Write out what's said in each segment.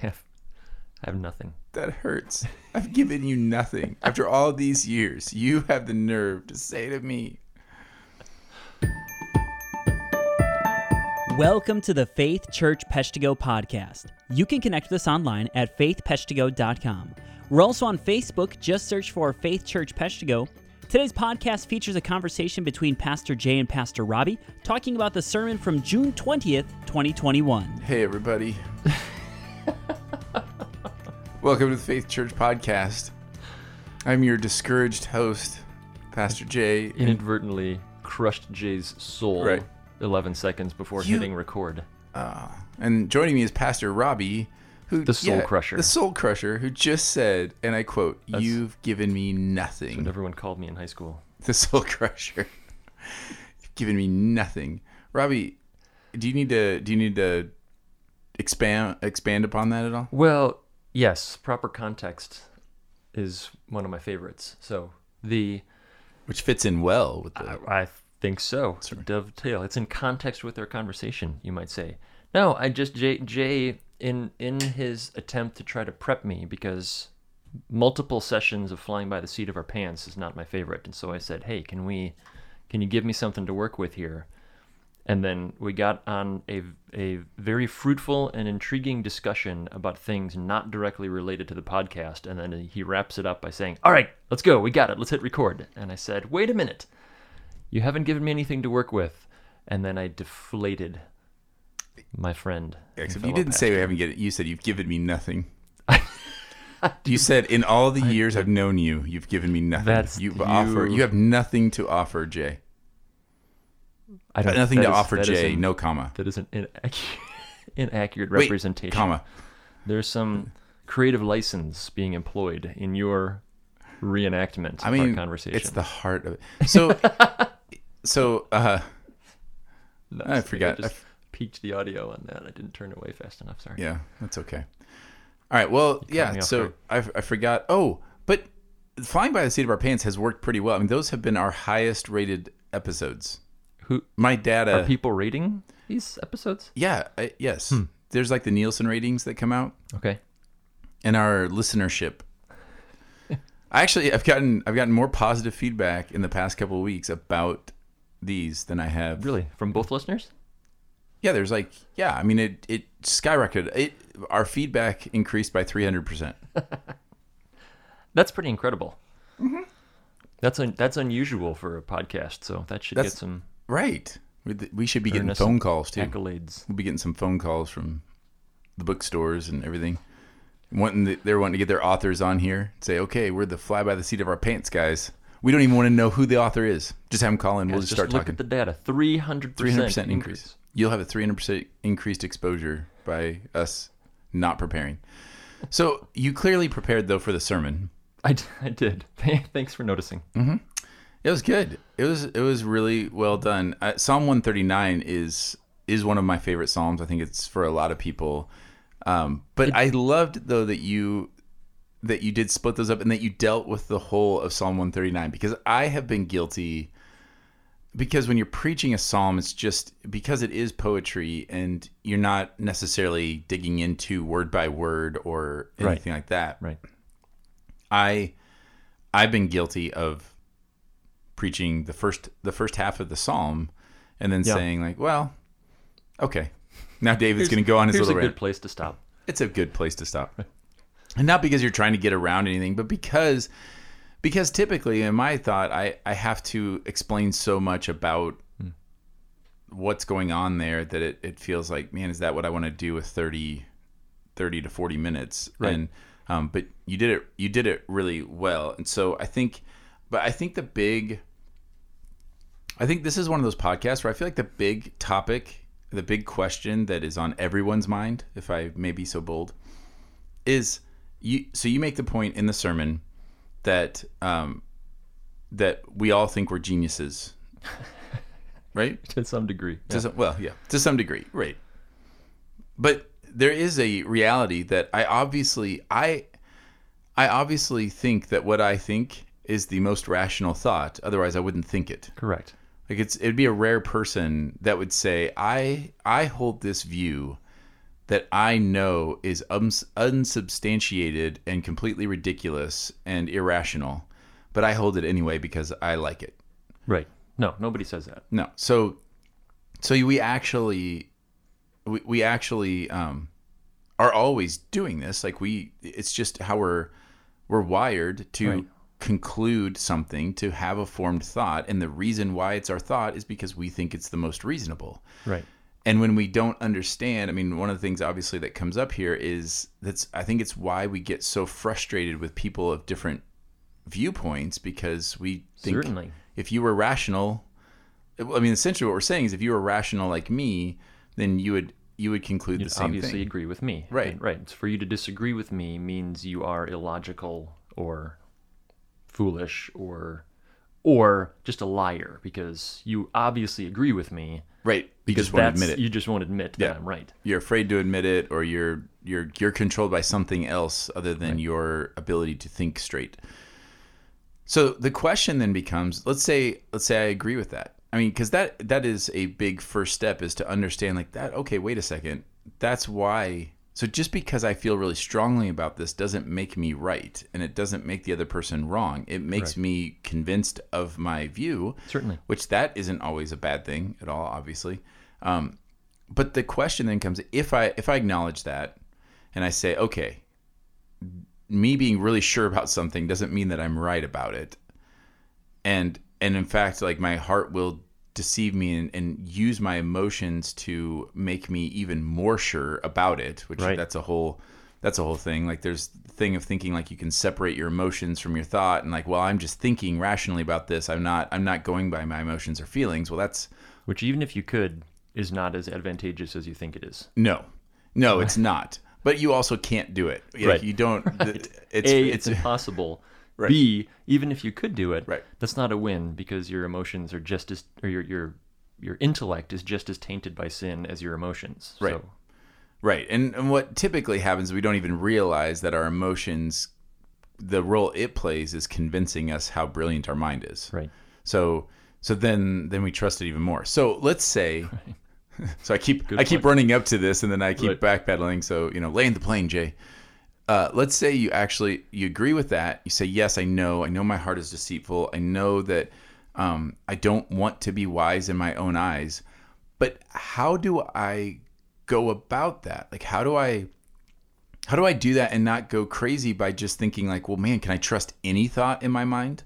have, I have nothing. That hurts. I've given you nothing. After all these years, you have the nerve to say to me, Welcome to the Faith Church Peshtigo podcast. You can connect with us online at faithpeshtigo.com. We're also on Facebook. Just search for Faith Church Peshtigo. Today's podcast features a conversation between Pastor Jay and Pastor Robbie talking about the sermon from June 20th, 2021. Hey, everybody. Welcome to the Faith Church Podcast. I'm your discouraged host, Pastor Jay. Inadvertently crushed Jay's soul Right. 11 seconds before You- hitting record. Ah, and joining me is Pastor Robbie, who The Soul Crusher. the Soul Crusher, who just said, and I quote, "You've given me What nothing." everyone called me in high school. The Soul Crusher, you've given me nothing. Robbie, do you need to do you need to expand expand upon that at all? Well, yes, proper context is one of my favorites. So the Which fits in well with the. I, I think so. It's a dovetail. It's in context with our conversation, you might say. No, I just Jay, Jay in in his attempt to try to prep me because multiple sessions of flying by the seat of our pants is not my favorite, and so I said, "Hey, can we, can you give me something to work with here?" And then we got on a a very fruitful and intriguing discussion about things not directly related to the podcast, and then he wraps it up by saying, "All right, let's go. We got it. Let's hit record." And I said, "Wait a minute." You haven't given me anything to work with. And then I deflated my friend. and Except you didn't say we haven't get it. You said you've given me nothing. you said in all the years I've known you, you've given me nothing. That's you've you- offered. You have nothing to offer, Jay. I don't, Nothing to is- offer, Jay. an- No comma. That is an inaccurate, inaccurate Wait, representation. comma. There's some creative license being employed in your reenactment I of mean, our conversation. it's the heart of it. So, so uh, No, I forgot. just peaked the audio on that. I didn't turn it away fast enough. Sorry. yeah, that's okay. All right. Well, yeah. So. I, I forgot. Oh, but flying by the seat of our pants has worked pretty well. I mean, those have been our highest rated episodes. Who My data. are people rating these episodes? yeah. I, yes. Hmm. There's like the Nielsen ratings that come out. Okay. and our listenership. I actually I've gotten I've gotten more positive feedback in the past couple of weeks about these than I have. Really, from both listeners? Yeah, there's like yeah, I mean it it skyrocketed. It our feedback increased by 300%. That's pretty incredible. Mm-hmm. That's un- that's unusual for a podcast, so that should That's- get some Right. We- should be getting phone calls too. accolades. We'll be getting some phone calls from the bookstores and everything. Wanting the, they're wanting to get their authors on here. Say, okay, we're the fly by the seat of our pants guys. We don't even want to know who the author is. Just have them call in. We'll just just start look talking. at the data. Three hundred Three hundred percent percent increase. You'll have a three hundred percent increased exposure by us not preparing. So you clearly prepared though for the sermon. I, d- I did. Thanks for noticing. Mm-hmm. It was good. It was it was really well done. Uh, Psalm one thirty nine is is one of my favorite psalms. I think it's for a lot of people. Um, but I loved though that you that you did split those up and that you dealt with the whole of Psalm one thirty nine because I have been guilty. Because when you're preaching a psalm, it's just because it is poetry and you're not necessarily digging into word by word or Right. anything like that. Right. I I've been guilty of preaching the first the first half of the psalm and then Yeah. saying like, well, okay. Now David's going to go on his Here's little a good rant. place to stop. It's a good place to stop. And not because you're trying to get around anything, but because because typically in my thought I I have to explain so much about Hmm. what's going on there that it, it feels like, man, is that what I want to do with 30 30 to 40 minutes Right. and um, but you did it you did it really well and so i think but i think the big i think this is one of those podcasts where i feel like the big topic the big question that is on everyone's mind if i may be so bold is you so you make the point in the sermon that um that we all think we're geniuses right To some degree. to some, well, yeah, to some degree, right. But there is a reality that I obviously I I obviously think that what I think is the most rational thought. Otherwise, I wouldn't think it. Correct. Like it's it'd be a rare person that would say I I hold this view that I know is uns- unsubstantiated and completely ridiculous and irrational, but I hold it anyway because I like it. Right. No, nobody says that. No. So so we actually we, we actually um are always doing this. Like we it's just how we're we're wired to Right. Conclude something, to have a formed thought, and the reason why it's our thought is because we think it's the most reasonable. Right. And when we don't understand, I mean, one of the things obviously that comes up here is that's I think it's why we get so frustrated with people of different viewpoints because we think Certainly. if you were rational, I mean, essentially what we're saying is if you were rational like me, then you would you would conclude the same obviously thing. agree with me. Right. And- right. For you to disagree with me means you are illogical or foolish or or just a liar because you obviously agree with me Right. You because just won't admit it. you just won't admit Yeah. that I'm right. You're afraid to admit it, or you're you're you're controlled by something else other than your ability to think straight. So the question then becomes: Let's say let's say I agree with that. I mean, because that that is a big first step is to understand like that. Okay, wait a second. That's why. So just because I feel really strongly about this doesn't make me right, and it doesn't make the other person wrong. It makes Right. me convinced of my view Certainly. which that isn't always a bad thing at all, obviously. Um, but the question then comes: if I if I acknowledge that, and I say, okay, me being really sure about something doesn't mean that I'm right about it, and and in fact, like my heart will deceive me and, and use my emotions to make me even more sure about it, which Right. that's a whole that's a whole thing. Like there's the thing of thinking like you can separate your emotions from your thought and like, well, I'm just thinking rationally about this. I'm not I'm not going by my emotions or feelings. Well, that's Which even if you could is not as advantageous as you think it is. no. No, it's not. But you also can't do it. Right. You don't it's A, it's, it's, impossible. Right. B, even if you could do it, Right. that's not a win because your emotions are just as, or your your your intellect is just as tainted by sin as your emotions. Right. So, Right. And, and what typically happens, we don't even realize that our emotions, the role it plays is convincing us how brilliant our mind is. right. So, so then, then we trust it even more. So let's say, so I keep, Good I keep running up to this and then I keep Right. backpedaling. So, you know, laying the plane, Jay. Uh, let's say you actually, you agree with that. You say, yes, I know, I know my heart is deceitful. I know that, um, I don't want to be wise in my own eyes, but how do I go about that? Like, how do I, how do I do that and not go crazy by just thinking like, well, man, can I trust any thought in my mind?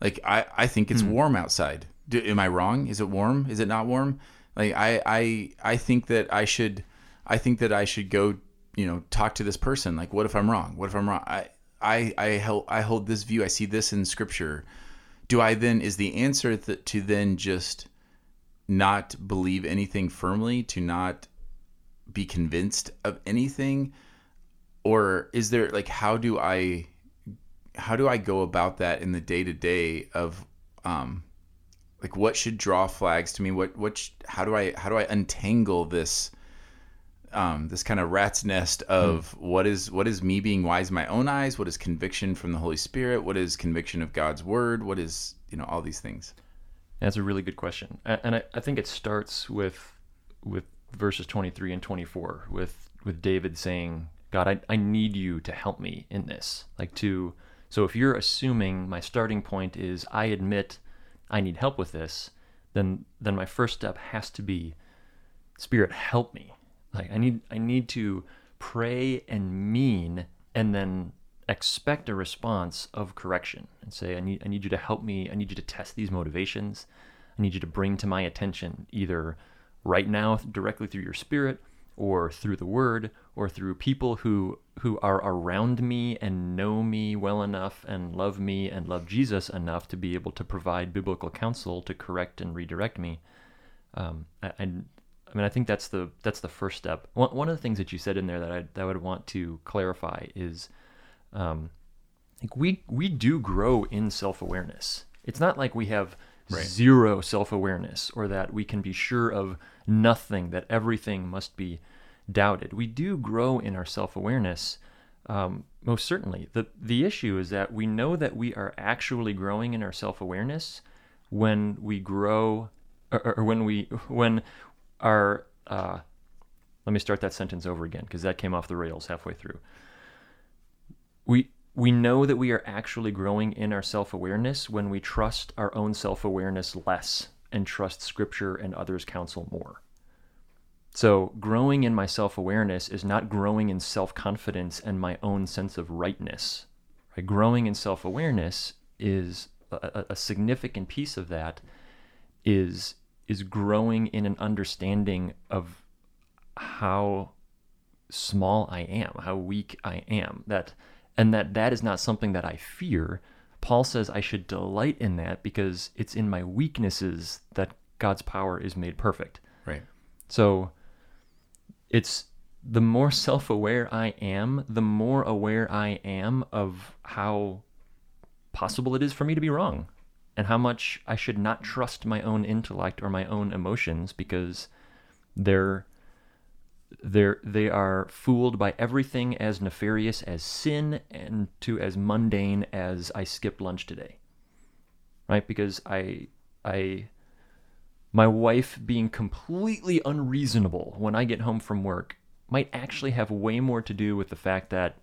Like, I, I think it's warm outside. Do, am I wrong? Is it warm? Is it not warm? Like, I, I, I think that I should, I think that I should go, you know, talk to this person. Like, what if I'm wrong? What if I'm wrong? I, I, I hold, I hold this view. I see this in scripture. Do I then, is the answer that to then just not believe anything firmly, to not be convinced of anything? or is there like how do i how do i go about that in the day to day of um like what should draw flags to me what what sh- how do i how do i untangle this um this kind of rat's nest of what is what is me being wise in my own eyes? What is conviction from the holy spirit? What is conviction of god's word? What is you know all these things? That's a really good question, and I, I think it starts with with verses twenty three and twenty four, with with David saying, "God, I, I need you to help me in this." Like to so if you're assuming my starting point is I admit I need help with this, then then my first step has to be, Spirit, help me. Like I need I need to pray and mean, and then expect a response of correction and say I need I need you to help me. I need you to test these motivations. I need you to bring to my attention either right now directly through your spirit or through the word or through people who who are around me and know me well enough and love me and love Jesus enough to be able to provide biblical counsel to correct and redirect me. Um, I, I mean, I think that's the that's the first step. One, one of the things that you said in there that I that I would want to clarify is, um, like we we do grow in self awareness. It's not like we have zero self awareness or that we can be sure of nothing, that everything must be doubted. We do grow in our self awareness. Um, most certainly. The the issue is that we know that we are actually growing in our self awareness when we grow or, or when we when our uh, Let me start that sentence over again because that came off the rails halfway through. We we know that we are actually growing in our self-awareness when we trust our own self-awareness less and trust scripture and others' counsel more. So, growing in my self-awareness is not growing in self-confidence and my own sense of rightness. Right? Growing in self-awareness is a, a significant piece of that is is growing in an understanding of how small I am, how weak I am. That and that that is not something that I fear. Paul says I should delight in that because it's in my weaknesses that God's power is made perfect. Right. So it's the more self-aware I am, the more aware I am of how possible it is for me to be wrong and how much I should not trust my own intellect or my own emotions because they're they're they are fooled by everything as nefarious as sin and to as mundane as I skipped lunch today. Right? Because I I my wife being completely unreasonable when I get home from work might actually have way more to do with the fact that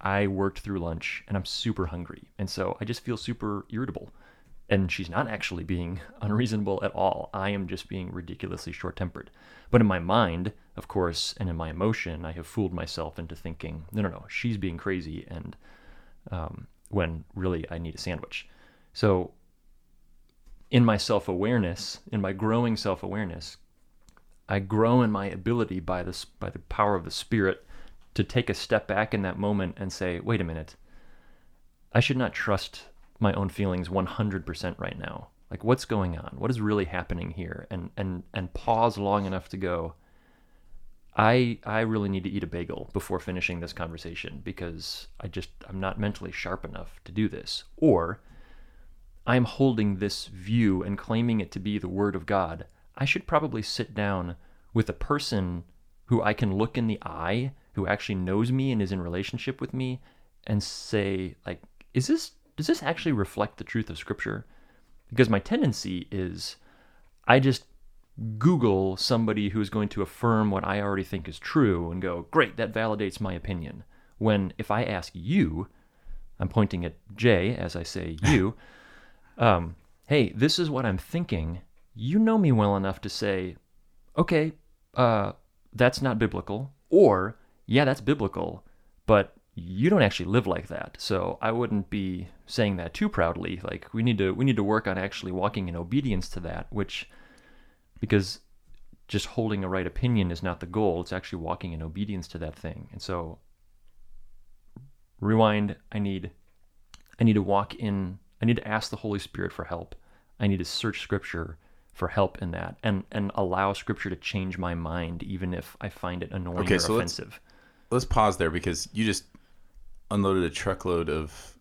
I worked through lunch and I'm super hungry. And so I just feel super irritable. And she's not actually being unreasonable at all. I am just being ridiculously short tempered. But in my mind, of course, and in my emotion, I have fooled myself into thinking, no, no, no, she's being crazy. And um, when really I need a sandwich. So in my self awareness, in my growing self awareness, I grow in my ability by this by the power of the Spirit to take a step back in that moment and say, wait a minute, I should not trust my own feelings 100% right now. Like what's going on? What is really happening here? And and and pause long enough to go, I I really need to eat a bagel before finishing this conversation because I just I'm not mentally sharp enough to do this. Or I'm holding this view and claiming it to be the word of God. I should probably sit down with a person who I can look in the eye, who actually knows me and is in relationship with me and say like is this does this actually reflect the truth of scripture? Because my tendency is I just Google somebody who's going to affirm what I already think is true and go, great, that validates my opinion. When if I ask you, I'm pointing at Jay as I say you, um, hey, this is what I'm thinking. You know me well enough to say, okay, uh, that's not biblical, or yeah, that's biblical, but you don't actually live like that. So I wouldn't be saying that too proudly. Like we need to we need to work on actually walking in obedience to that, which because just holding a right opinion is not the goal. It's actually walking in obedience to that thing. And so rewind, I need I need to walk in I need to ask the Holy Spirit for help. I need to search scripture for help in that and and allow scripture to change my mind even if I find it annoying Okay, or so let's- offensive. Let's pause there because you just unloaded a truckload of.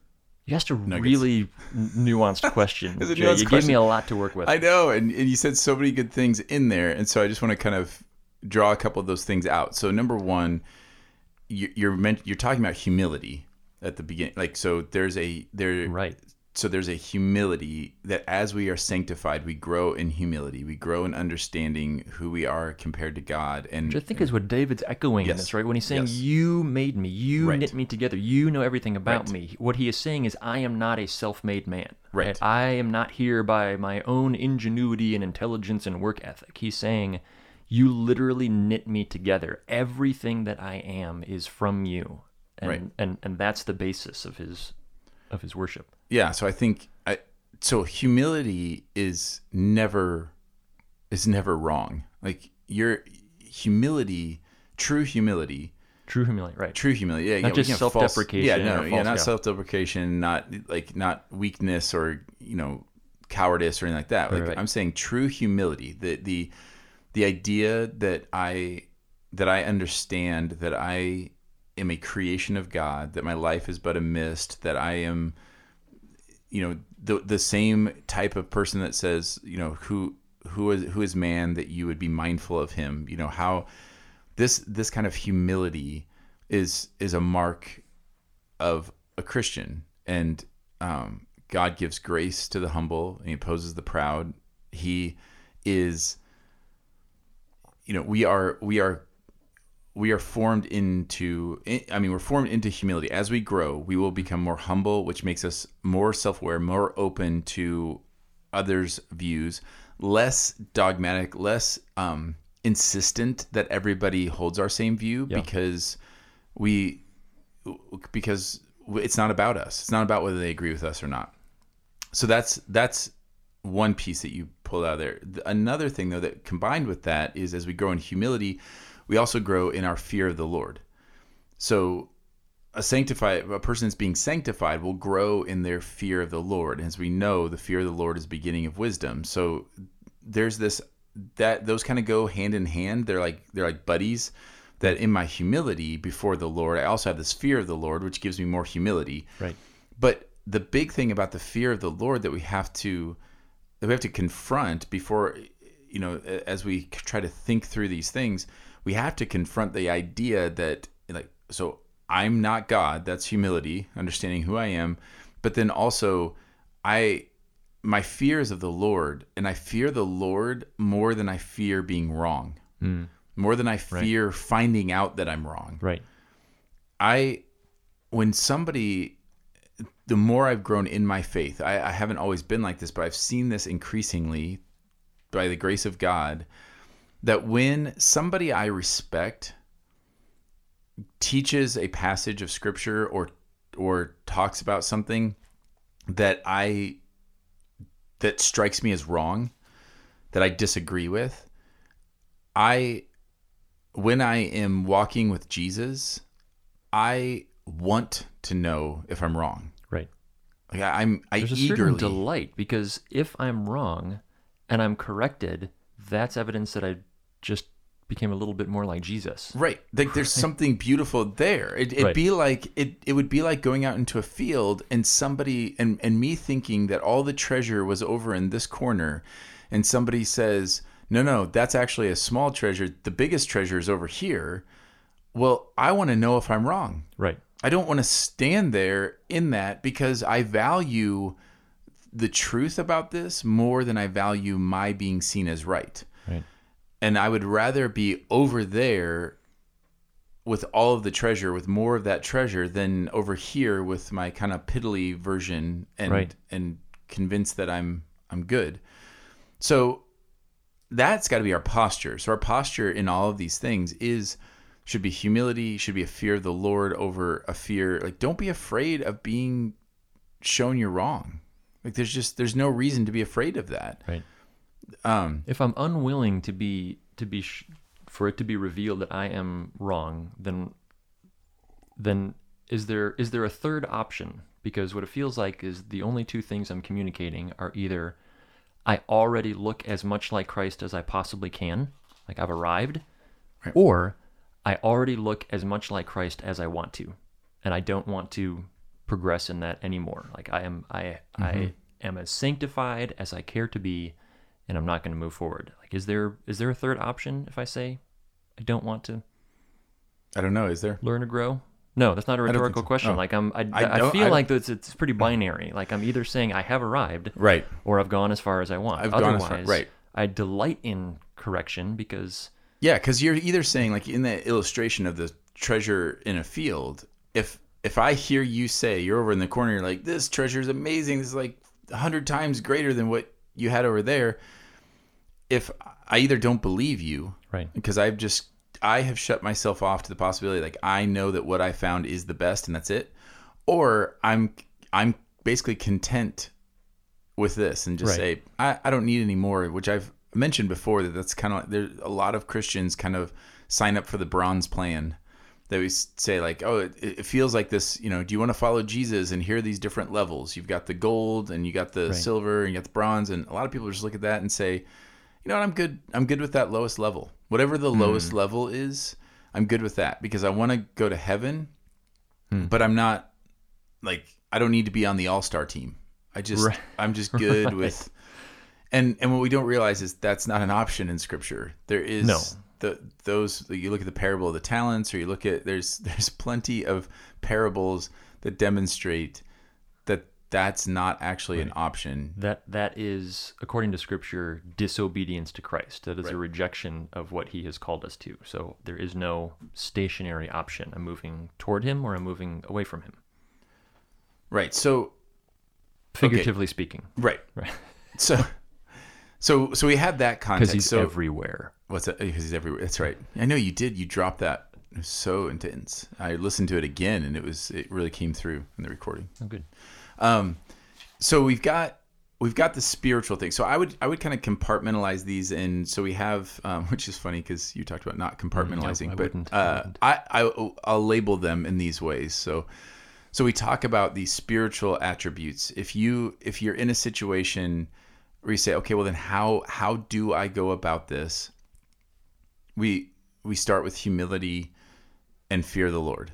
You asked a Nuggets. really nuanced question. It's a Jay. nuanced you gave me a lot to work with. I know, and, and you said so many good things in there, and so I just want to kind of draw a couple of those things out. So number one, you, you're meant you're talking about humility at the beginning, like so. There's a there right. So there's a humility that as we are sanctified, we grow in humility. We grow in understanding who we are compared to God, and Which I think is what David's echoing in this, right? When he's saying, Yes. You made me, you Right. knit me together, you know everything about Right. me. What he is saying is, I am not a self made man. Right. I am not here by my own ingenuity and intelligence and work ethic. He's saying, You literally knit me together. Everything that I am is from you. And, Right. and, and that's the basis of his of his worship. Yeah so i think i so humility is never is never wrong like your humility true humility True humility, right? true humility yeah Not yeah, just can't false- self-deprecation yeah no yeah not yeah. self-deprecation not like not weakness or you know cowardice or anything like that like Right, right. i'm saying true humility the the the idea that i that i understand that i am a creation of god that my life is but a mist that i am you know the the same type of person that says you know who who is who is man that you would be mindful of him? You know how this this kind of humility is is a mark of a Christian. And um, God gives grace to the humble and he opposes the proud. He is you know we are we are we are formed into i mean we're formed into humility as we grow we will become more humble which makes us more self-aware more open to others views less dogmatic less um, insistent that everybody holds our same view Yeah. because we because it's not about us it's not about whether they agree with us or not so that's that's one piece that you pulled out of there. Another thing though that combined with that is as we grow in humility, we also grow in our fear of the Lord. So a sanctified a person that's being sanctified will grow in their fear of the Lord. As we know, the fear of the Lord is the beginning of wisdom. So there's this that those kind of go hand in hand. They're like they're like buddies. That in my humility before the Lord, I also have this fear of the Lord, which gives me more humility. Right. But the big thing about the fear of the Lord that we have to that we have to confront before you know as we try to think through these things, we have to confront the idea that like so I'm not God, that's humility, understanding who I am, but then also I my fear is of the Lord and I fear the Lord more than I fear being wrong. Hmm. More than I fear finding out that I'm wrong. Right. I when somebody the more I've grown in my faith, I, I haven't always been like this, but I've seen this increasingly by the grace of God that when somebody I respect teaches a passage of scripture or or talks about something that I that strikes me as wrong, that I disagree with, I when I am walking with Jesus, I want to know if I'm wrong. Right. Like I, I'm, I There's a eagerly. certain delight because if I'm wrong and I'm corrected, that's evidence that I just became a little bit more like Jesus. Right. Like there's something beautiful there. It, it'd Right. be like it, it would be like going out into a field and somebody and, and me thinking that all the treasure was over in this corner and somebody says, No, no, that's actually a small treasure. The biggest treasure is over here. Well, I want to know if I'm wrong. Right. I don't want to stand there in that because I value the truth about this more than I value my being seen as right. And I would rather be over there with all of the treasure, with more of that treasure, than over here with my kind of piddly version and Right. and convinced that I'm I'm good. So that's got to be our posture. So our posture in all of these things is should be humility, should be a fear of the Lord over a fear. Like don't be afraid of being shown you're wrong. Like there's just there's no reason to be afraid of that. Right. Um If I'm unwilling to be to be sh- for it to be revealed that I am wrong, then then is there is there a third option? Because what it feels like is the only two things I'm communicating are either I already look as much like Christ as I possibly can, like I've arrived, Right. or I already look as much like Christ as I want to, and I don't want to progress in that anymore. Like I am I I am as sanctified as I care to be, and I'm not going to move forward. Like is there is there a third option if I say I don't want to I don't know, is there? learn or grow? No, that's not a rhetorical so. question. Oh. Like I'm, I, I I, feel I- like it's it's pretty binary. Like I'm either saying I have arrived, Right. or I've gone as far as I want. I've gone as Otherwise, far- right. I delight in correction because Yeah, because you're either saying like in the illustration of the treasure in a field, if if I hear you say you're over in the corner, you're like, this treasure is amazing. This is like a hundred times greater than what you had over there. If I either don't believe you, right, because I've just I have shut myself off to the possibility like I know that what I found is the best and that's it, or I'm I'm basically content with this and just Right. say I, I don't need any more, which I've mentioned before that that's kind of there's a lot of Christians kind of sign up for the bronze plan. That we say like, oh, it, it feels like this. You know, do you want to follow Jesus? And here are these different levels. You've got the gold, and you got the Right. silver, and you got the bronze. And a lot of people just look at that and say, you know what, I'm good. I'm good with that lowest level. Whatever the lowest mm. level is, I'm good with that because I want to go to heaven, hmm. but I'm not like I don't need to be on the all star team. I just Right. I'm just good with. And and what we don't realize is that's not an option in Scripture. There is No. The those you look at the parable of the talents, or you look at there's there's plenty of parables that demonstrate that that's not actually an option. That that is, according to Scripture, disobedience to Christ. That is a rejection of what He has called us to. So there is no stationary option. I'm moving toward Him or I'm moving away from Him. Right. So Figuratively speaking, right. right? So so so we had that Because context. He's so everywhere. what's that? Because he's everywhere. That's right. I know you did. You dropped that. It was so intense. I listened to it again, and it was it really came through in the recording. Oh, good. Um, so we've got we've got the spiritual thing. So I would I would kind of compartmentalize these, and so we have, um, which is funny because you talked about not compartmentalizing, Mm, I but wouldn't, I uh, wouldn't. I, I I'll label them in these ways. So so we talk about these spiritual attributes. If you if you're in a situation where you say, okay, well then how how do I go about this? We we start with humility and fear the Lord.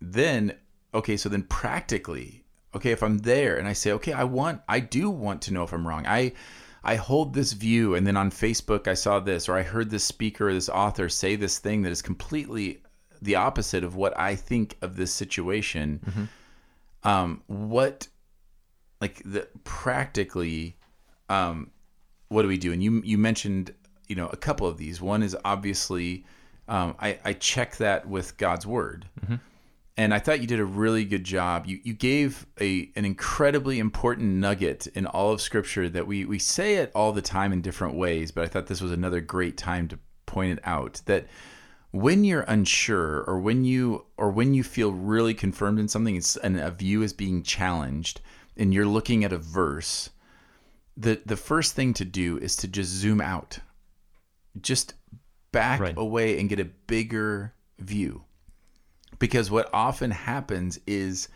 Then okay, so then practically, okay, if I'm there and I say, okay, I want I do want to know if I'm wrong. I I hold this view and then on Facebook I saw this or I heard this speaker or this author say this thing that is completely the opposite of what I think of this situation. Um what like the practically um what do we do? And you you mentioned you know a couple of these. One is obviously um, I I check that with God's word, and I thought you did a really good job. You you gave a an incredibly important nugget in all of Scripture that we we say it all the time in different ways, but I thought this was another great time to point it out that when you're unsure or when you or when you feel really confirmed in something it's, and a view is being challenged and you're looking at a verse the the first thing to do is to just zoom out just back Right. away and get a bigger view because what often happens is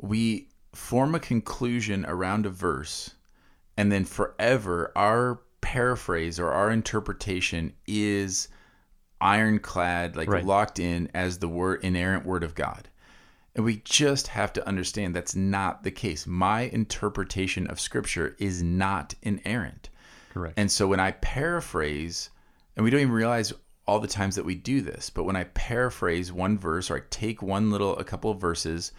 we form a conclusion around a verse and then forever our paraphrase or our interpretation is ironclad like Right. locked in as the word inerrant word of god and we just have to understand that's not the case my interpretation of scripture is not inerrant Correct. and so when I paraphrase, and we don't even realize all the times that we do this, but when I paraphrase one verse or I take one little a couple of verses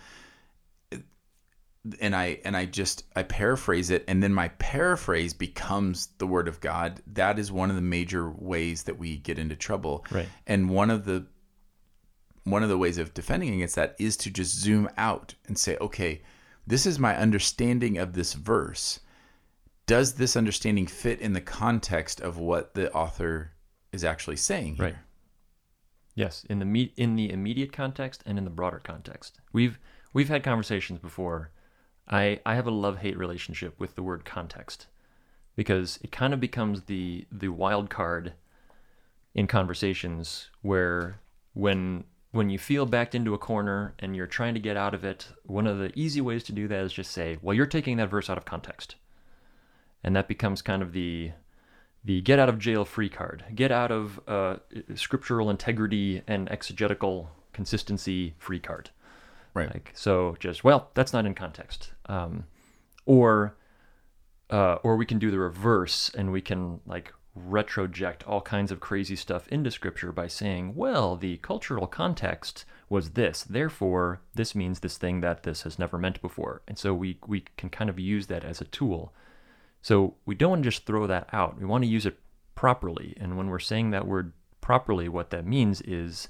and I and I just I paraphrase it and then my paraphrase becomes the word of God, that is one of the major ways that we get into trouble. Right. And one of the one of the ways of defending against that is to just zoom out and say, okay, this is my understanding of this verse does this understanding fit in the context of what the author is actually saying here? Right. Yes, in the me- in the immediate context and in the broader context. We've we've had conversations before. I I have a love hate relationship with the word context because it kind of becomes the the wild card in conversations where when when you feel backed into a corner and you're trying to get out of it, one of the easy ways to do that is just say, "Well, you're taking that verse out of context." And that becomes kind of the the get out of jail free card, get out of uh, scriptural integrity and exegetical consistency free card. Right. Like so, just well, that's not in context. Um, or uh, or we can do the reverse, and we can like retroject all kinds of crazy stuff into scripture by saying, well, the cultural context was this, therefore this means this thing that this has never meant before, and so we we can kind of use that as a tool. So we don't want to just throw that out. We want to use it properly. And when we're saying that word properly, what that means is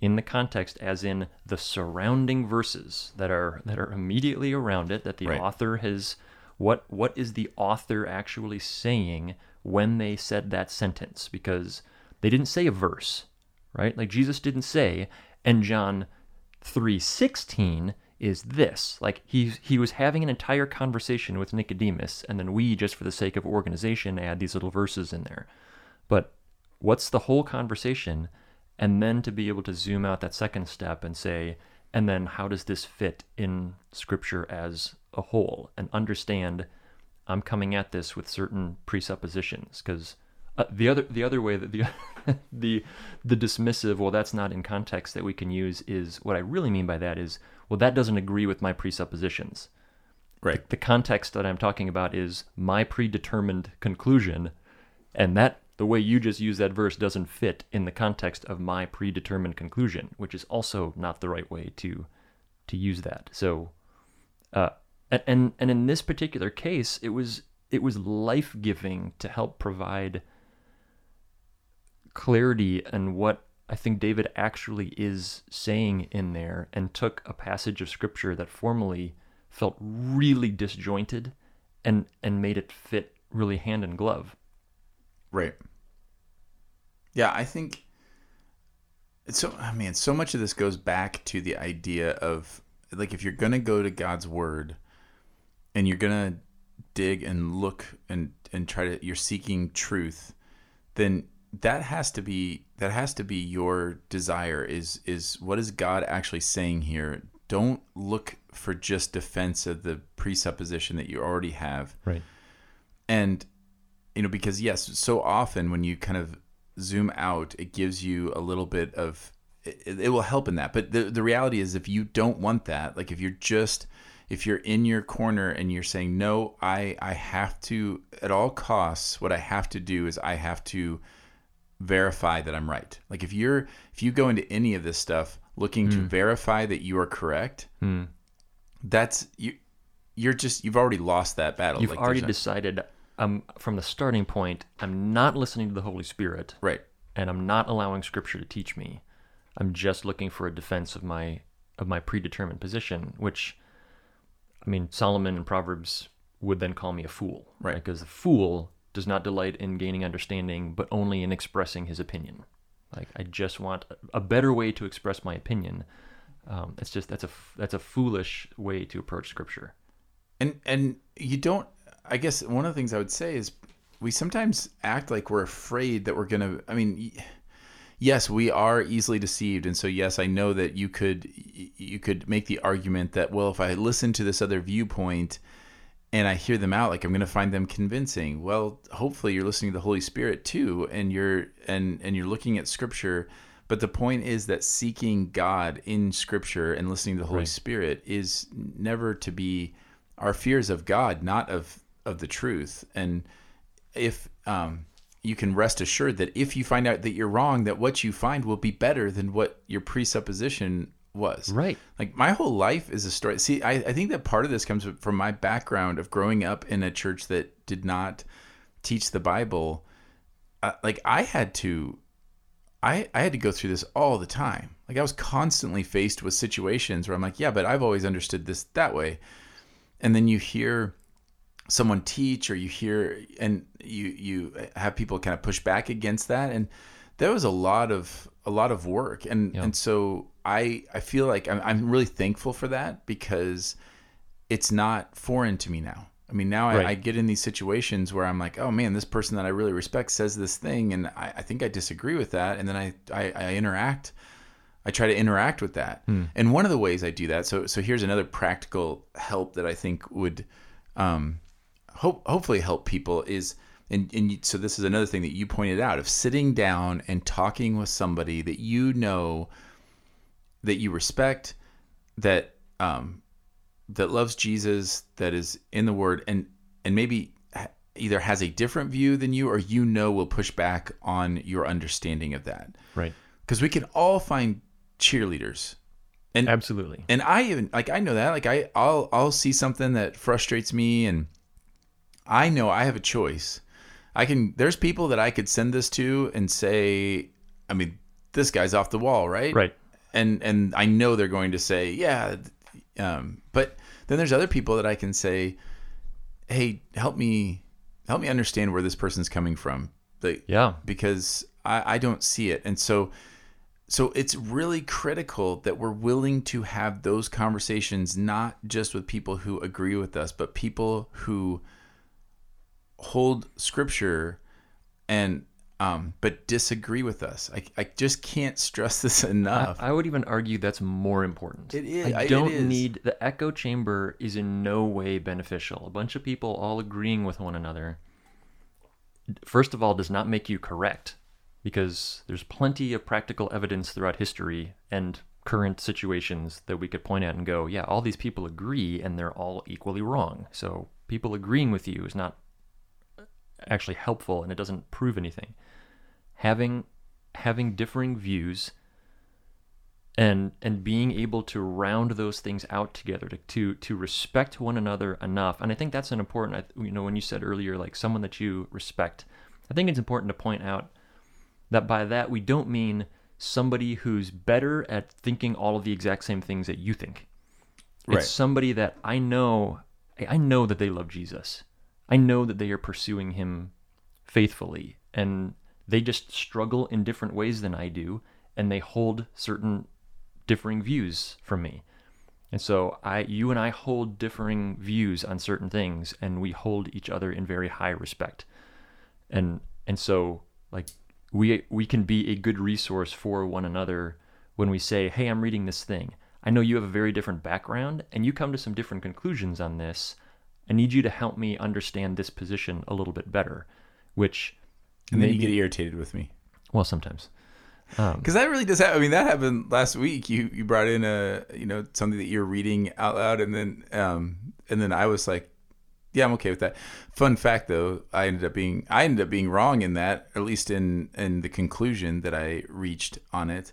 in the context as in the surrounding verses that are that are immediately around it that the Right. author has what what is the author actually saying when they said that sentence because they didn't say a verse, right? Like Jesus didn't say and John 3:16 is this. Like he he was having an entire conversation with Nicodemus and then we just for the sake of organization add these little verses in there. But what's the whole conversation and then to be able to zoom out that second step and say and then how does this fit in scripture as a whole and understand I'm coming at this with certain presuppositions because uh, the other the other way that the the the dismissive well that's not in context that we can use is what I really mean by that is well that doesn't agree with my presuppositions Right. the context that I'm talking about is my predetermined conclusion, and that the way you just use that verse doesn't fit in the context of my predetermined conclusion, which is also not the right way to to use that. So, uh, And and, in this particular case, it was it was life giving to help provide clarity and what I think David actually is saying in there, and took a passage of scripture that formerly felt really disjointed, and and made it fit really hand in glove. Right. Yeah, I think so. I mean, so much of this goes back to the idea of like if you're gonna go to God's word, and you're gonna dig and look and and try to you're seeking truth, then that has to be that has to be your desire is is what is God actually saying here? Don't look for just defense of the presupposition that you already have. Right. And you know because yes, so often when you kind of zoom out, it gives you a little bit of it, it will help in that. But the the reality is if you don't want that, like if you're just if you're in your corner and you're saying no, I I have to at all costs what I have to do is I have to verify that I'm right. Like if you're if you go into any of this stuff looking to verify that you are correct, that's you you're just you've already lost that battle. You've Like, already decided. Um, from the starting point, I'm not listening to the Holy Spirit. right. and I'm not allowing scripture to teach me. I'm just looking for a defense of my of my predetermined position, which I mean Solomon in Proverbs would then call me a fool, Right. Because the fool does not delight in gaining understanding, but only in expressing his opinion. Like I just want a better way to express my opinion. Um, it's just that's a that's a foolish way to approach scripture. And and you don't I guess one of the things I would say is we sometimes act like we're afraid that we're going to I mean y- yes, we are easily deceived and so yes, I know that you could you could make the argument that well, if I listen to this other viewpoint and I hear them out like I'm going to find them convincing. Well, hopefully you're listening to the Holy Spirit too and you're and and you're looking at scripture but the point is that seeking God in scripture and listening to the Holy Right. Spirit is never to be our fears of God, not of of the truth. And if um, you can rest assured that if you find out that you're wrong, that what you find will be better than what your presupposition was. Right. Like my whole life is a story. See, I, I think that part of this comes from my background of growing up in a church that did not teach the Bible. Uh, like I had to, I I had to go through this all the time. Like I was constantly faced with situations where I'm like, yeah, but I've always understood this that way. And then you hear someone teach or you hear and you you have people kind of push back against that and there was a lot of a lot of work and Yeah. and so i i feel like I'm, I'm really thankful for that because it's not foreign to me now i mean now I, Right. I get in these situations where i'm like oh man this person that i really respect says this thing and i, I think i disagree with that and then I, I i interact I try to interact with that. And one of the ways I do that, so so here's another practical help that I think would um, hope hopefully help people is and, and you, so this is another thing that you pointed out of sitting down and talking with somebody that you know that you respect that um, that loves Jesus that is in the word and and maybe either has a different view than you or you know will push back on your understanding of that Right. because we can all find cheerleaders and Absolutely. and I even like I know that like I I'll I'll see something that frustrates me and I know I have a choice. I can there's people that I could send this to and say I mean this guy's off the wall, right? Right. And and I know they're going to say, yeah, um but then there's other people that I can say, "Hey, help me help me understand where this person's coming from." Like Yeah. because I, I don't see it. And so so it's really critical that we're willing to have those conversations not just with people who agree with us, but people who hold scripture and um but disagree with us. I, I just can't stress this enough. I would even argue that's more important. It is- I don't is. need the echo chamber is in no way beneficial. A bunch of people all agreeing with one another. First of all, does not make you correct, because there's plenty of practical evidence throughout history and current situations that we could point at and go, yeah, all these people agree and they're all equally wrong. So people agreeing with you is not actually helpful and it doesn't prove anything. Having having differing views and and being able to round those things out together to to to respect one another enough. And i think that's an important you know when you said earlier like someone that you respect i think it's important to point out that by that we don't mean somebody who's better at thinking all of the exact same things that you think. It's somebody that i know i know that they love jesus i know that they are pursuing him faithfully and they just struggle in different ways than i do and they hold certain differing views from me. And so I you and I hold differing views on certain things and we hold each other in very high respect. And and so like we we can be a good resource for one another when we say, "Hey, I'm reading this thing. I know you have a very different background and you come to some different conclusions on this. I need you to help me understand this position a little bit better." Which And then you get irritated with me. well, sometimes. Um, Because that really does happen. I mean, that happened last week. You you brought in a you know something that you're reading out loud, and then um and then I was like, yeah, I'm okay with that. Fun fact though, I ended up being I ended up being wrong in that, at least in in the conclusion that I reached on it.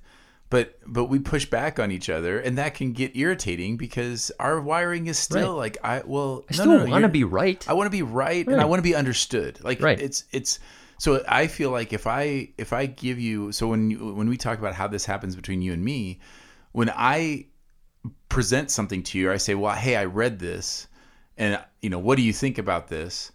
But but we push back on each other, and that can get irritating because our wiring is still like I well I still want to be right. I want to be right, and I want to be understood. Like Right. it's it's so I feel like if I if I give you so when you, when we talk about how this happens between you and me, when I present something to you, I say, "Well, hey, I read this, and you know, what do you think about this?"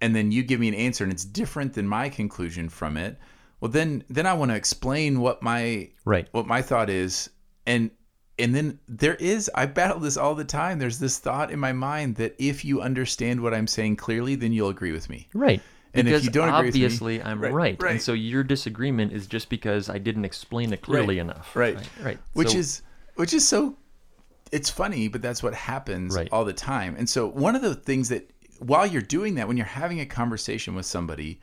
And then you give me an answer, and it's different than my conclusion from it. Well, then then I want to explain what my Right. what my thought is and and then there is i battle this all the time there's this thought in my mind that if you understand what i'm saying clearly then you'll agree with me Right. And if because you don't agree with me- obviously I'm Right, right, right. And so your disagreement is just because I didn't explain it clearly enough. right Right. right. which So- is which is so it's funny but that's what happens Right. all the time and so one of the things that while you're doing that when you're having a conversation with somebody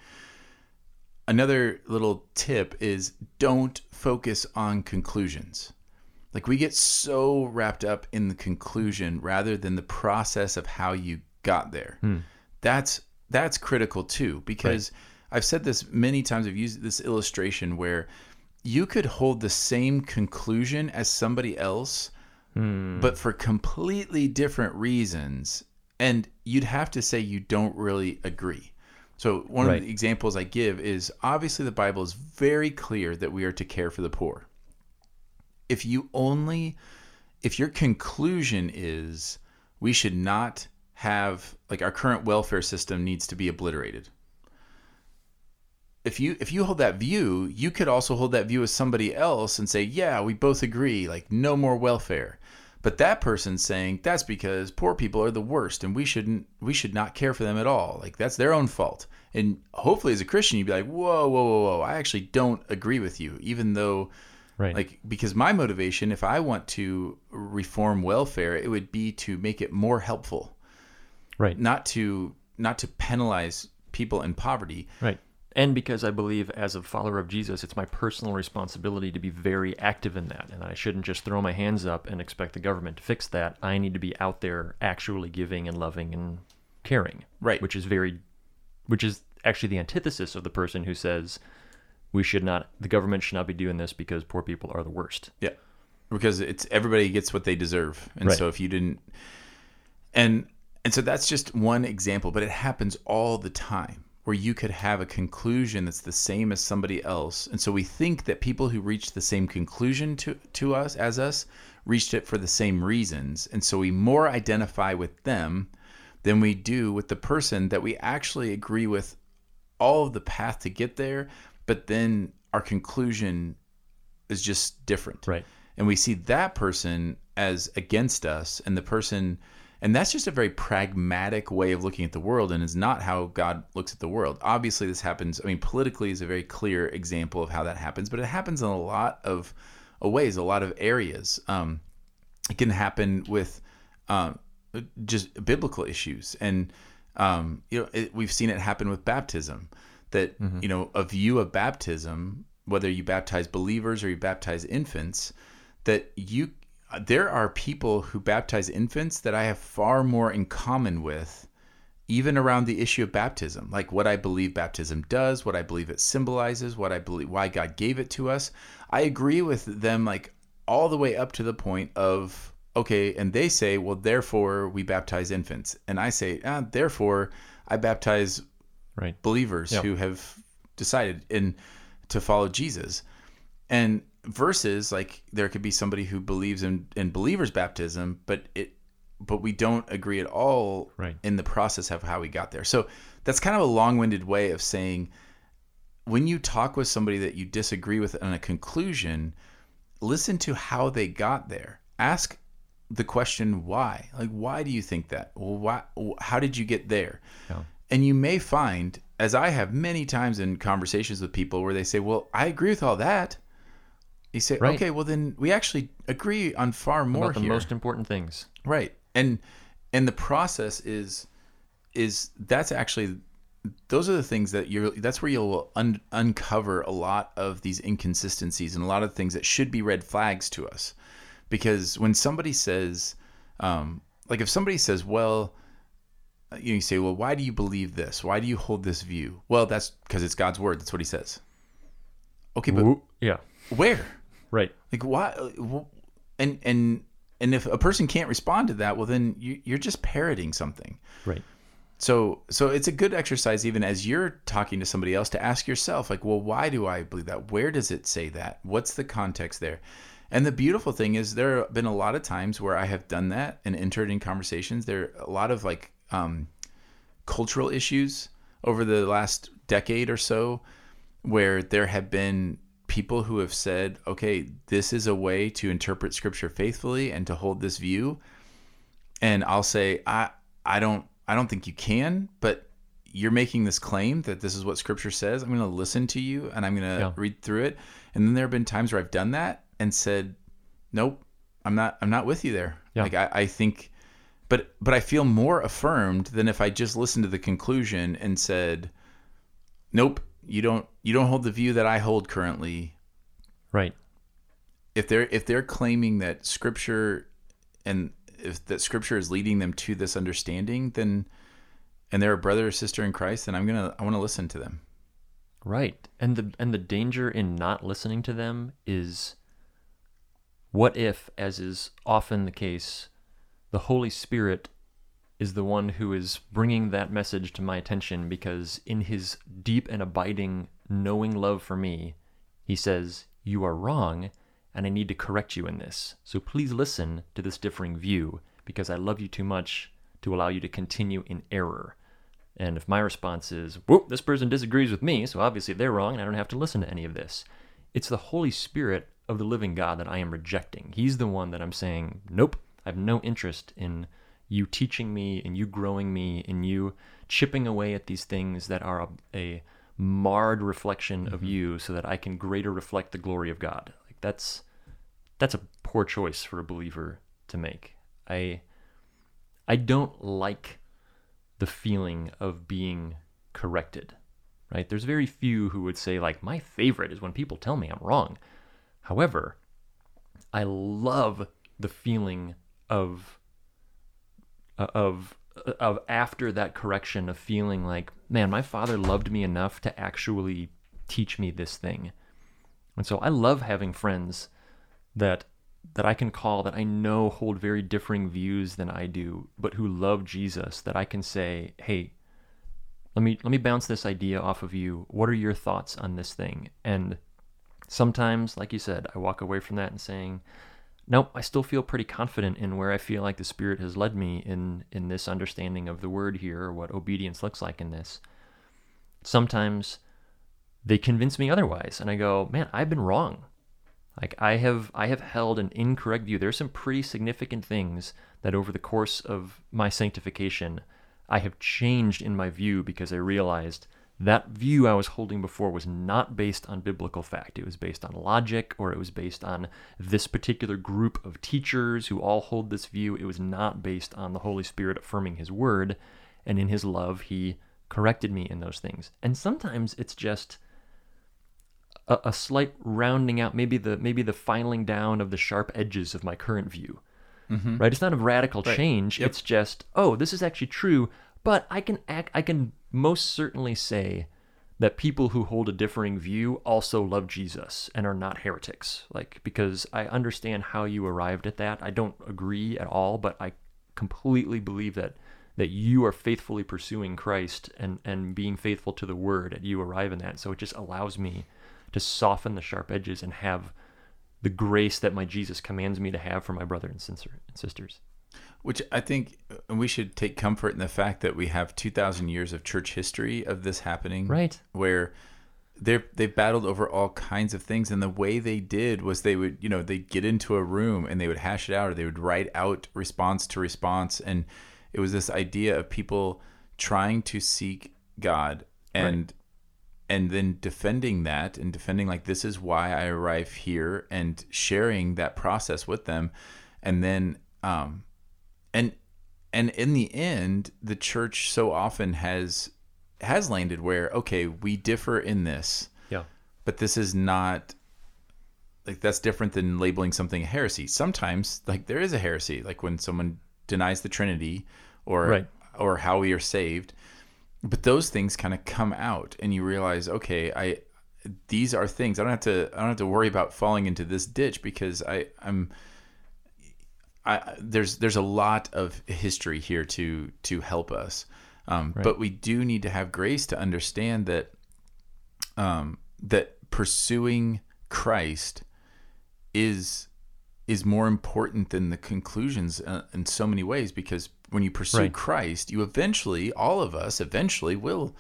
another little tip is don't focus on conclusions. Like we get so wrapped up in the conclusion rather than the process of how you got there. Hmm. That's that's critical too because i've said this many times i've used this illustration where you could hold the same conclusion as somebody else hmm. but for completely different reasons and you'd have to say you don't really agree so one Right. of the examples i give is obviously the bible is very clear that we are to care for the poor. If you only if your conclusion is we should not have like our current welfare system needs to be obliterated. If you if you hold that view you could also hold that view as somebody else and say yeah we both agree like no more welfare but that person's saying that's because poor people are the worst and we shouldn't we should not care for them at all like that's their own fault and hopefully as a christian you'd be like whoa whoa whoa whoa i actually don't agree with you even though Right. like because my motivation if i want to reform welfare it would be to make it more helpful right. not to not to penalize people in poverty Right. And because I believe, as a follower of Jesus, it's my personal responsibility to be very active in that. And that I shouldn't just throw my hands up and expect the government to fix that. I need to be out there actually giving and loving and caring. Right. Which is very, which is actually the antithesis of the person who says we should not, the government should not be doing this because poor people are the worst. Yeah, because it's everybody gets what they deserve, and Right. so if you didn't, and and so that's just one example, but it happens all the time where you could have a conclusion that's the same as somebody else, and so we think that people who reach the same conclusion to to us as us reached it for the same reasons, and so we more identify with them than we do with the person that we actually agree with all of the path to get there, but then our conclusion is just different. Right. And we see that person as against us and the person and that's just a very pragmatic way of looking at the world and is not how God looks at the world. Obviously this happens I mean politically is a very clear example of how that happens, but it happens in a lot of ways, a lot of areas. Um it can happen with um, just biblical issues and um, you know it, we've seen it happen with baptism that you know a view of baptism whether you baptize believers or you baptize infants that you there are people who baptize infants that I have far more in common with even around the issue of baptism, like what I believe baptism does, what I believe it symbolizes, what I believe why God gave it to us. I agree with them like all the way up to the point of okay, and they say, well, therefore we baptize infants, and I say, ah, therefore I baptize Right. believers Yeah. who have decided in to follow Jesus. And versus like there could be somebody who believes in in believers baptism, but it but we don't agree at all Right. in the process of how we got there. So that's kind of a long-winded way of saying when you talk with somebody that you disagree with on a conclusion, listen to how they got there. Ask the question why. Like why do you think that? Well, why how did you get there? Yeah. And you may find, as I have many times in conversations with people, where they say, Well, I agree with all that. You say, Right. Okay, well, then we actually agree on far more About the here. most important things. Right. And and the process is is that's actually those are the things that you're that's where you'll un, uncover a lot of these inconsistencies and a lot of things that should be red flags to us because when somebody says um, like if somebody says well you, know, you say well why do you believe this why do you hold this view well that's because it's god's word that's what he says okay but Yeah. where Right. like why? And and and if a person can't respond to that, well, then you, you're just parroting something. Right. So so it's a good exercise even as you're talking to somebody else to ask yourself like, well, why do I believe that? Where does it say that? What's the context there? And the beautiful thing is there have been a lot of times where I have done that and entered in conversations. There are a lot of like um, cultural issues over the last decade or so where there have been people who have said, okay, this is a way to interpret scripture faithfully and to hold this view. And I'll say, I I don't I don't think you can, but you're making this claim that this is what scripture says. I'm going to listen to you and I'm going to Yeah. read through it. And then there have been times where I've done that and said, nope, I'm not I'm not with you there. Yeah. Like I, I think but but I feel more affirmed than if I just listened to the conclusion and said, nope, you don't you don't hold the view that I hold currently. Right. If they're if they're claiming that scripture and if that scripture is leading them to this understanding, then and they're a brother or sister in Christ, then I'm gonna I want to listen to them. Right. And the and the danger in not listening to them is what if as is often the case the Holy Spirit is the one who is bringing that message to my attention because in his deep and abiding knowing love for me he says you are wrong and I need to correct you in this. So please listen to this differing view because I love you too much to allow you to continue in error. And if my response is, whoop, this person disagrees with me, so obviously they're wrong and I don't have to listen to any of this, it's the Holy Spirit of the living God that I am rejecting. He's the one that I'm saying, nope, I have no interest in you teaching me and you growing me and you chipping away at these things that are a, a marred reflection of mm-hmm. you so that I can greater reflect the glory of God. Like that's that's a poor choice for a believer to make. I I don't like the feeling of being corrected. Right? There's very few who would say like my favorite is when people tell me I'm wrong. However, I love the feeling of Uh, of uh, of after that correction of feeling like man my father loved me enough to actually teach me this thing. And so i love having friends that that i can call that i know hold very differing views than i do but who love jesus that i can say hey let me let me bounce this idea off of you. What are your thoughts on this thing? And sometimes like you said i walk away from that and saying nope i still feel pretty confident in where i feel like the spirit has led me in in this understanding of the word here or what obedience looks like in this. Sometimes they convince me otherwise and i go man i've been wrong. Like i have i have held an incorrect view. There's some pretty significant things that over the course of my sanctification i have changed in my view because i realized that view I was holding before was not based on biblical fact. It was based on logic, or it was based on this particular group of teachers who all hold this view. It was not based on the Holy Spirit affirming His word, and in His love, He corrected me in those things. And sometimes it's just a, a slight rounding out, maybe the maybe the filing down of the sharp edges of my current view. Mm-hmm. Right? It's not a radical change. Yep. It's just, oh, this is actually true, But I can act, I can most certainly say that people who hold a differing view also love Jesus and are not heretics. Like because I understand how you arrived at that. I don't agree at all, but I completely believe that that you are faithfully pursuing Christ and and being faithful to the word and you arrive in that. So it just allows me to soften the sharp edges and have the grace that my Jesus commands me to have for my brother and sisters. Which I think we should take comfort in the fact that we have 2,000 years of church history of this happening. Right. Where they they've battled over all kinds of things. And the way they did was they would, you know, they'd get into a room and they would hash it out or they would write out response to response. And it was this idea of people trying to seek God and right. and then defending that and defending like this is why I arrive here and sharing that process with them. And then um and and in the end the church so often has has landed where okay we differ in this yeah. but this is not like that's different than labeling something a heresy. Sometimes like there is a heresy like when someone denies the trinity or right. or how we are saved. But those things kind of come out and you realize okay i these are things. I don't have to i don't have to worry about falling into this ditch because i i'm I, there's there's a lot of history here to to help us, um, right. but we do need to have grace to understand that um, that pursuing Christ is is more important than the conclusions uh, in so many ways because when you pursue right. Christ, you eventually, all of us eventually will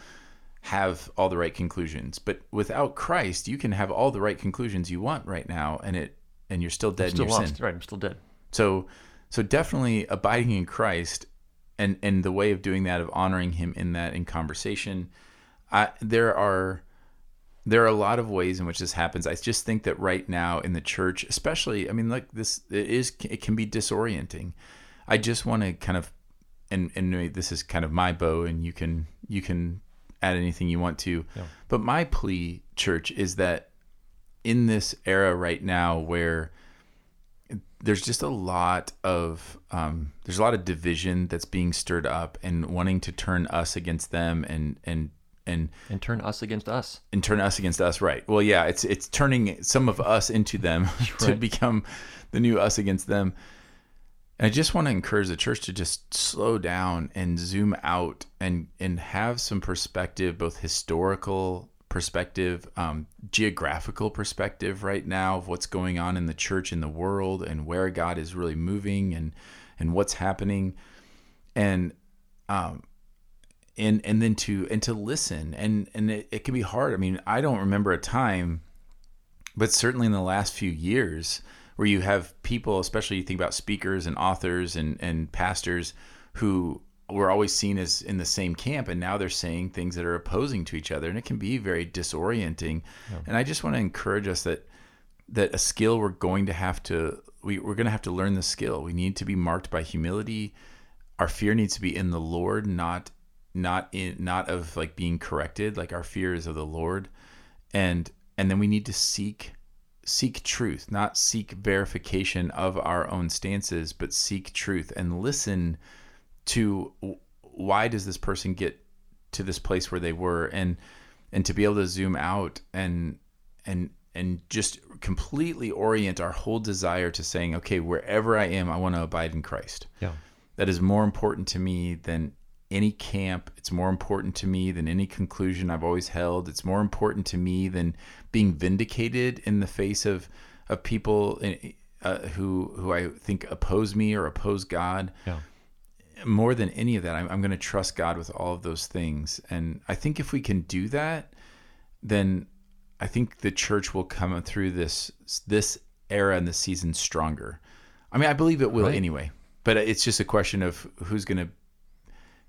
have all the right conclusions. But without Christ, you can have all the right conclusions you want right now, and it and you're still dead still in your lost. sin. Right, I'm still dead. So, so definitely abiding in Christ, and and the way of doing that, of honoring Him in that in conversation. I, there are there are a lot of ways in which this happens. I just think that right now in the church, especially, I mean, like this, it is it can be disorienting. I just want to kind of, and and this is kind of my bow, and you can you can add anything you want to. Yeah. But my plea, church, is that in this era right now where there's just a lot of um, there's a lot of division that's being stirred up and wanting to turn us against them and and and and turn us against us. And turn us against us right. Well yeah it's it's turning some of us into them to become the new us against them. And i just want to encourage the church to just slow down and zoom out and and have some perspective both historical perspective, um, geographical perspective right now of what's going on in the church in the world and where God is really moving and and what's happening, and um, and and then to and to listen and and it, it can be hard. I mean, I don't remember a time, but certainly in the last few years where you have people, especially you think about speakers and authors and and pastors who were always seen as in the same camp and now they're saying things that are opposing to each other and it can be very disorienting. Yeah. and i just want to encourage us that that a skill we're going to have to we, we're going to have to learn the skill. We need to be marked by humility. Our fear needs to be in the lord not not in not of like being corrected. Like our fear is of the lord. And and then we need to seek seek truth not seek verification of our own stances but seek truth and listen to why does this person get to this place where they were? And and to be able to zoom out and and and just completely orient our whole desire to saying okay wherever i am i want to abide in christ. Yeah. That is more important to me than any camp. It's more important to me than any conclusion i've always held. It's more important to me than being vindicated in the face of of people uh, who who i think oppose me or oppose god. Yeah more than any of that, I'm, I'm going to trust God with all of those things. And I think if we can do that, then I think the church will come through this this era and this season stronger. I mean, I believe it will right. anyway, but it's just a question of who's going to.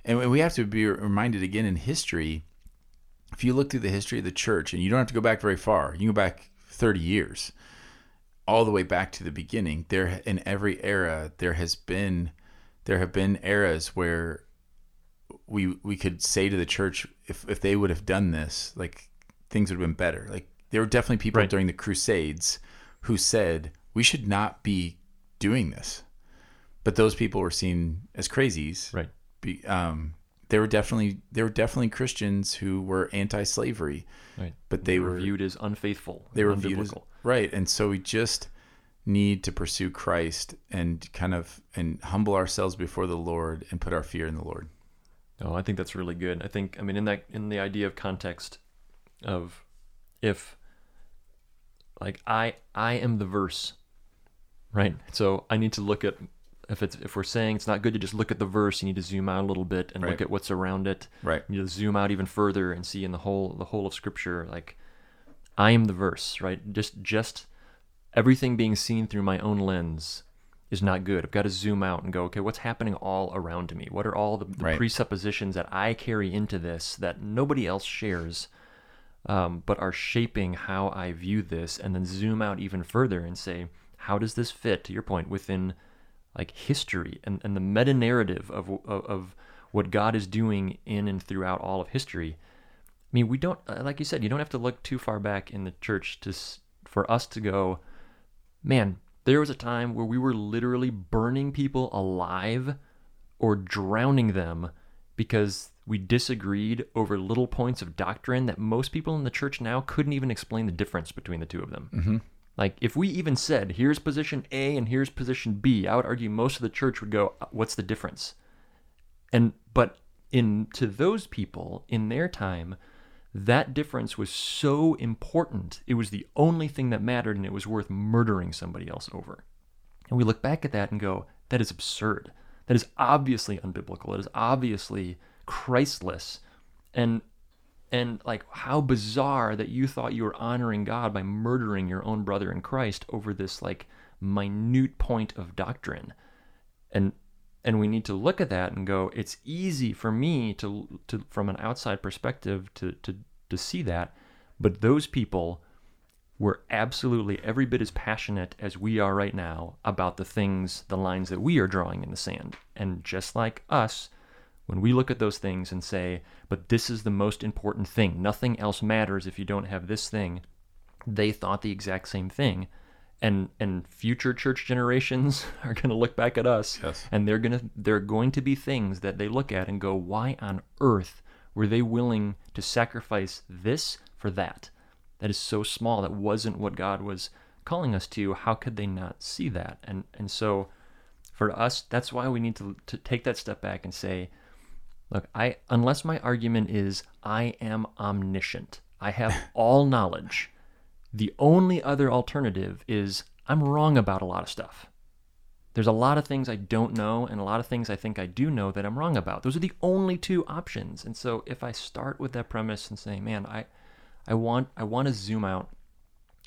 And we have to be reminded again in history. If you look through the history of the church, and you don't have to go back very far, you can go back 30 years, all the way back to the beginning. There, in every era, there has been there have been eras where we we could say to the church if if they would have done this, like things would have been better. Like there were definitely people right. during the Crusades who said we should not be doing this, but those people were seen as crazies. Right. Be, um, there were definitely there were definitely Christians who were anti-slavery, Right. but they were viewed as unfaithful. they were and viewed as right, and so we just need to pursue Christ and kind of and humble ourselves before the Lord and put our fear in the Lord. No, I think that's really good. I think I mean in that in the idea of context of if like I I am the verse. Right? So I need to look at if it's if we're saying it's not good to just look at the verse, you need to zoom out a little bit and Right. look at what's around it. Right. You need to zoom out even further and see in the whole the whole of scripture like I am the verse, right? Just just everything being seen through my own lens is not good. I've got to zoom out and go, okay, what's happening all around me? What are all the, the Right. presuppositions that I carry into this that nobody else shares, um, but are shaping how I view this? And then zoom out even further and say, how does this fit, to your point, within like history and, and the meta narrative of, of, of what God is doing in and throughout all of history? I mean, we don't, uh, like you said, you don't have to look too far back in the church to for us to go, man, there was a time where we were literally burning people alive or drowning them because we disagreed over little points of doctrine that most people in the church now couldn't even explain the difference between the two of them. Mm-hmm. Like, if we even said, here's position A and here's position B, I would argue most of the church would go, "Uh, what's the difference? And, but in, to those people in their time, that difference was so important. It was the only thing that mattered and it was worth murdering somebody else over. And we look back at that and go, that is absurd. That is obviously unbiblical. It is obviously Christless. And and like how bizarre that you thought you were honoring God by murdering your own brother in Christ over this like minute point of doctrine. And and we need to look at that and go it's easy for me to to from an outside perspective to to to see that but those people were absolutely every bit as passionate as we are right now about the things the lines that we are drawing in the sand. And just like us when we look at those things and say but this is the most important thing nothing else matters if you don't have this thing they thought the exact same thing and and future church generations are going to look back at us Yes. and they're going to they're going to be things that they look at and go why on earth were they willing to sacrifice this for that that is so small that wasn't what God was calling us to how could they not see that and and so for us that's why we need to to take that step back and say Look, I unless my argument is I am omniscient, I have all knowledge. The only other alternative is I'm wrong about a lot of stuff. There's a lot of things I don't know and a lot of things I think I do know that I'm wrong about. Those are the only two options. And so if I start with that premise and say, man, I I want I want to zoom out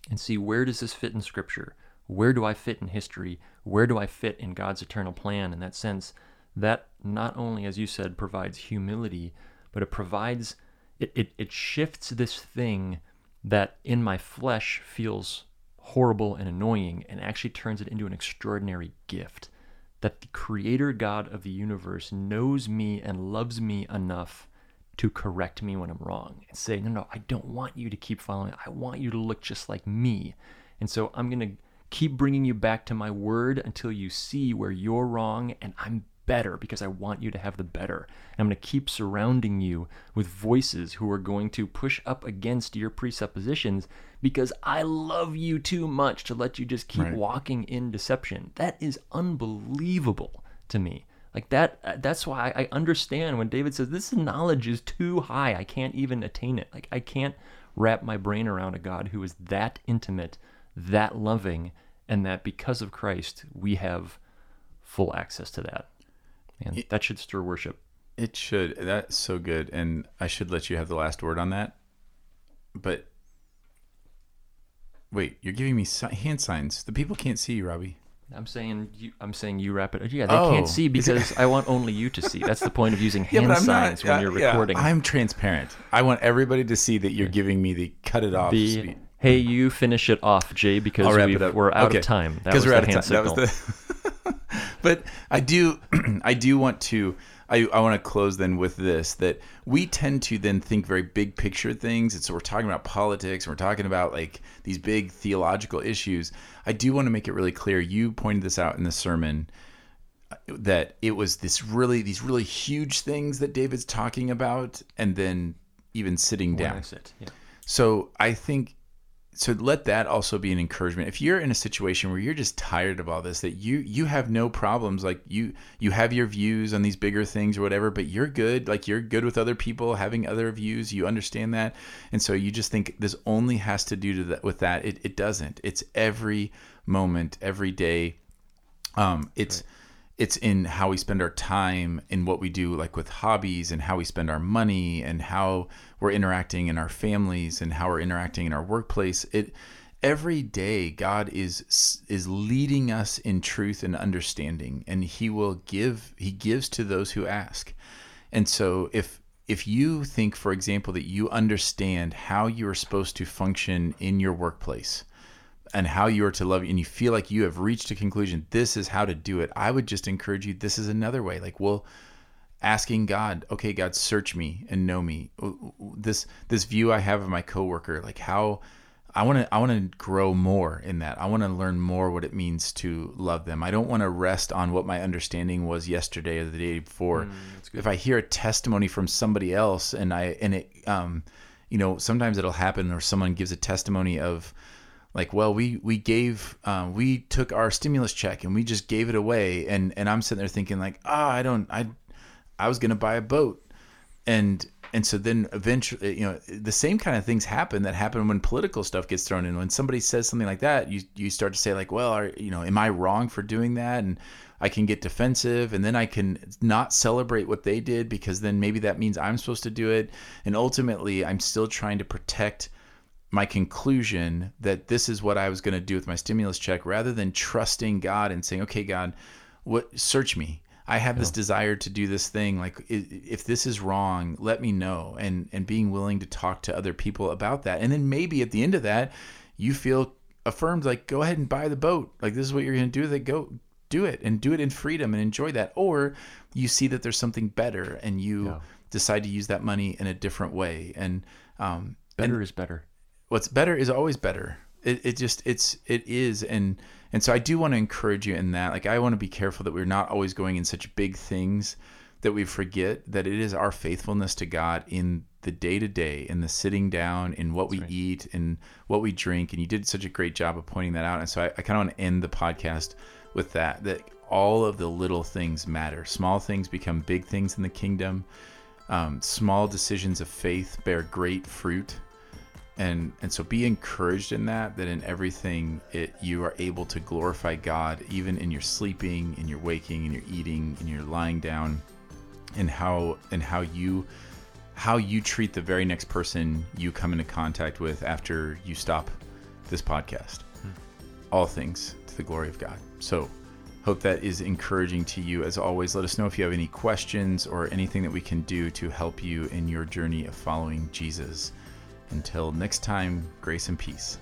and see where does this fit in scripture? Where do I fit in history? Where do I fit in God's eternal plan in that sense? That not only, as you said, provides humility, but it provides it, it, it shifts this thing that in my flesh feels horrible and annoying and actually turns it into an extraordinary gift. That the creator God of the universe knows me and loves me enough to correct me when I'm wrong and say, no, no, I don't want you to keep following. I want you to look just like me. And so I'm going to keep bringing you back to my word until you see where you're wrong and I'm better because I want you to have the better. And I'm going to keep surrounding you with voices who are going to push up against your presuppositions because I love you too much to let you just keep Right. walking in deception. That is unbelievable to me. Like that uh, that's why I understand when David says this knowledge is too high. I can't even attain it. Like I can't wrap my brain around a God who is that intimate, that loving, and that because of Christ we have full access to that. And that should stir worship. It should. That's so good. And I should let you have the last word on that. But wait, you're giving me hand signs. The people can't see you, Robbie. I'm saying you. I'm saying you wrap it. Yeah, they Oh, can't see because I want only you to see. That's the point of using hand signs when you're yeah, recording. I'm transparent. I want everybody to see that you're giving me the cut it off the speed. hey, you finish it off, Jay, because it we're out Okay. of time. That Because was we're the out of hand time. That signal. was the. but I do, I do want to. I, I want to close then with this that we tend to then think very big picture things. And so we're talking about politics and we're talking about like these big theological issues. I do want to make it really clear. You pointed this out in the sermon. Uh, that it was this really these really huge things that David's talking about, and then even sitting down. Yeah. So I think so let that also be an encouragement. If you're in a situation where you're just tired of all this, that you you have no problems, like you you have your views on these bigger things or whatever, but you're good, like you're good with other people having other views, you understand that, and so you just think this only has to do to that with that. It it doesn't. It's every moment, every day. Um, it's it's in how we spend our time in what we do like with hobbies and how we spend our money and how we're interacting in our families and how we're interacting in our workplace. It every day god is is leading us in truth and understanding and he will give he gives to those who ask. And so if if you think for example that you understand how you are supposed to function in your workplace and how you are to love and you feel like you have reached a conclusion this is how to do it. I would just encourage you this is another way. Like well asking god okay god search me and know me. This this view i have of my coworker like how i want to i want to grow more in that. I want to learn more what it means to love them. I don't want to rest on what my understanding was yesterday or the day before. If i hear a testimony from somebody else and i and it um you know sometimes it'll happen or someone gives a testimony of like well we we gave uh, we took our stimulus check and we just gave it away. And and i'm sitting there thinking like ah i don't i i was gonna buy a boat. And and so then eventually you know the same kind of things happen that happen when political stuff gets thrown in. When somebody says something like that you you start to say like well are you know am i wrong for doing that? And i can get defensive and then i can not celebrate what they did because then maybe that means i'm supposed to do it. And ultimately i'm still trying to protect my conclusion that this is what I was going to do with my stimulus check rather than trusting God and saying, okay, God, what search me. I have this desire to do this thing. Like if this is wrong, let me know. And, and being willing to talk to other people about that. And then maybe at the end of that, you feel affirmed, like, go ahead and buy the boat. Like this is what you're going to do. That go do it and do it in freedom and enjoy that. Or you see that there's something better and you Yeah. decide to use that money in a different way. And, um, Better is better. What's better is always better. It, it just it's it is and and so I do want to encourage you in that. Like I want to be careful that we're not always going in such big things that we forget that it is our faithfulness to God in the day to day, in the sitting down, in what we right. eat, in what we drink. And you did such a great job of pointing that out. And so I, I kind of want to end the podcast with that. That all of the little things matter. Small things become big things in the kingdom. Um, small decisions of faith bear great fruit and and so be encouraged in that that in everything it you are able to glorify god even in your sleeping in your waking in your eating in your lying down and how and how you how you treat the very next person you come into contact with after you stop this podcast. Hmm. All things to the glory of god. So hope that is encouraging to you. As always let us know if you have any questions or anything that we can do to help you in your journey of following jesus until next time, grace and peace.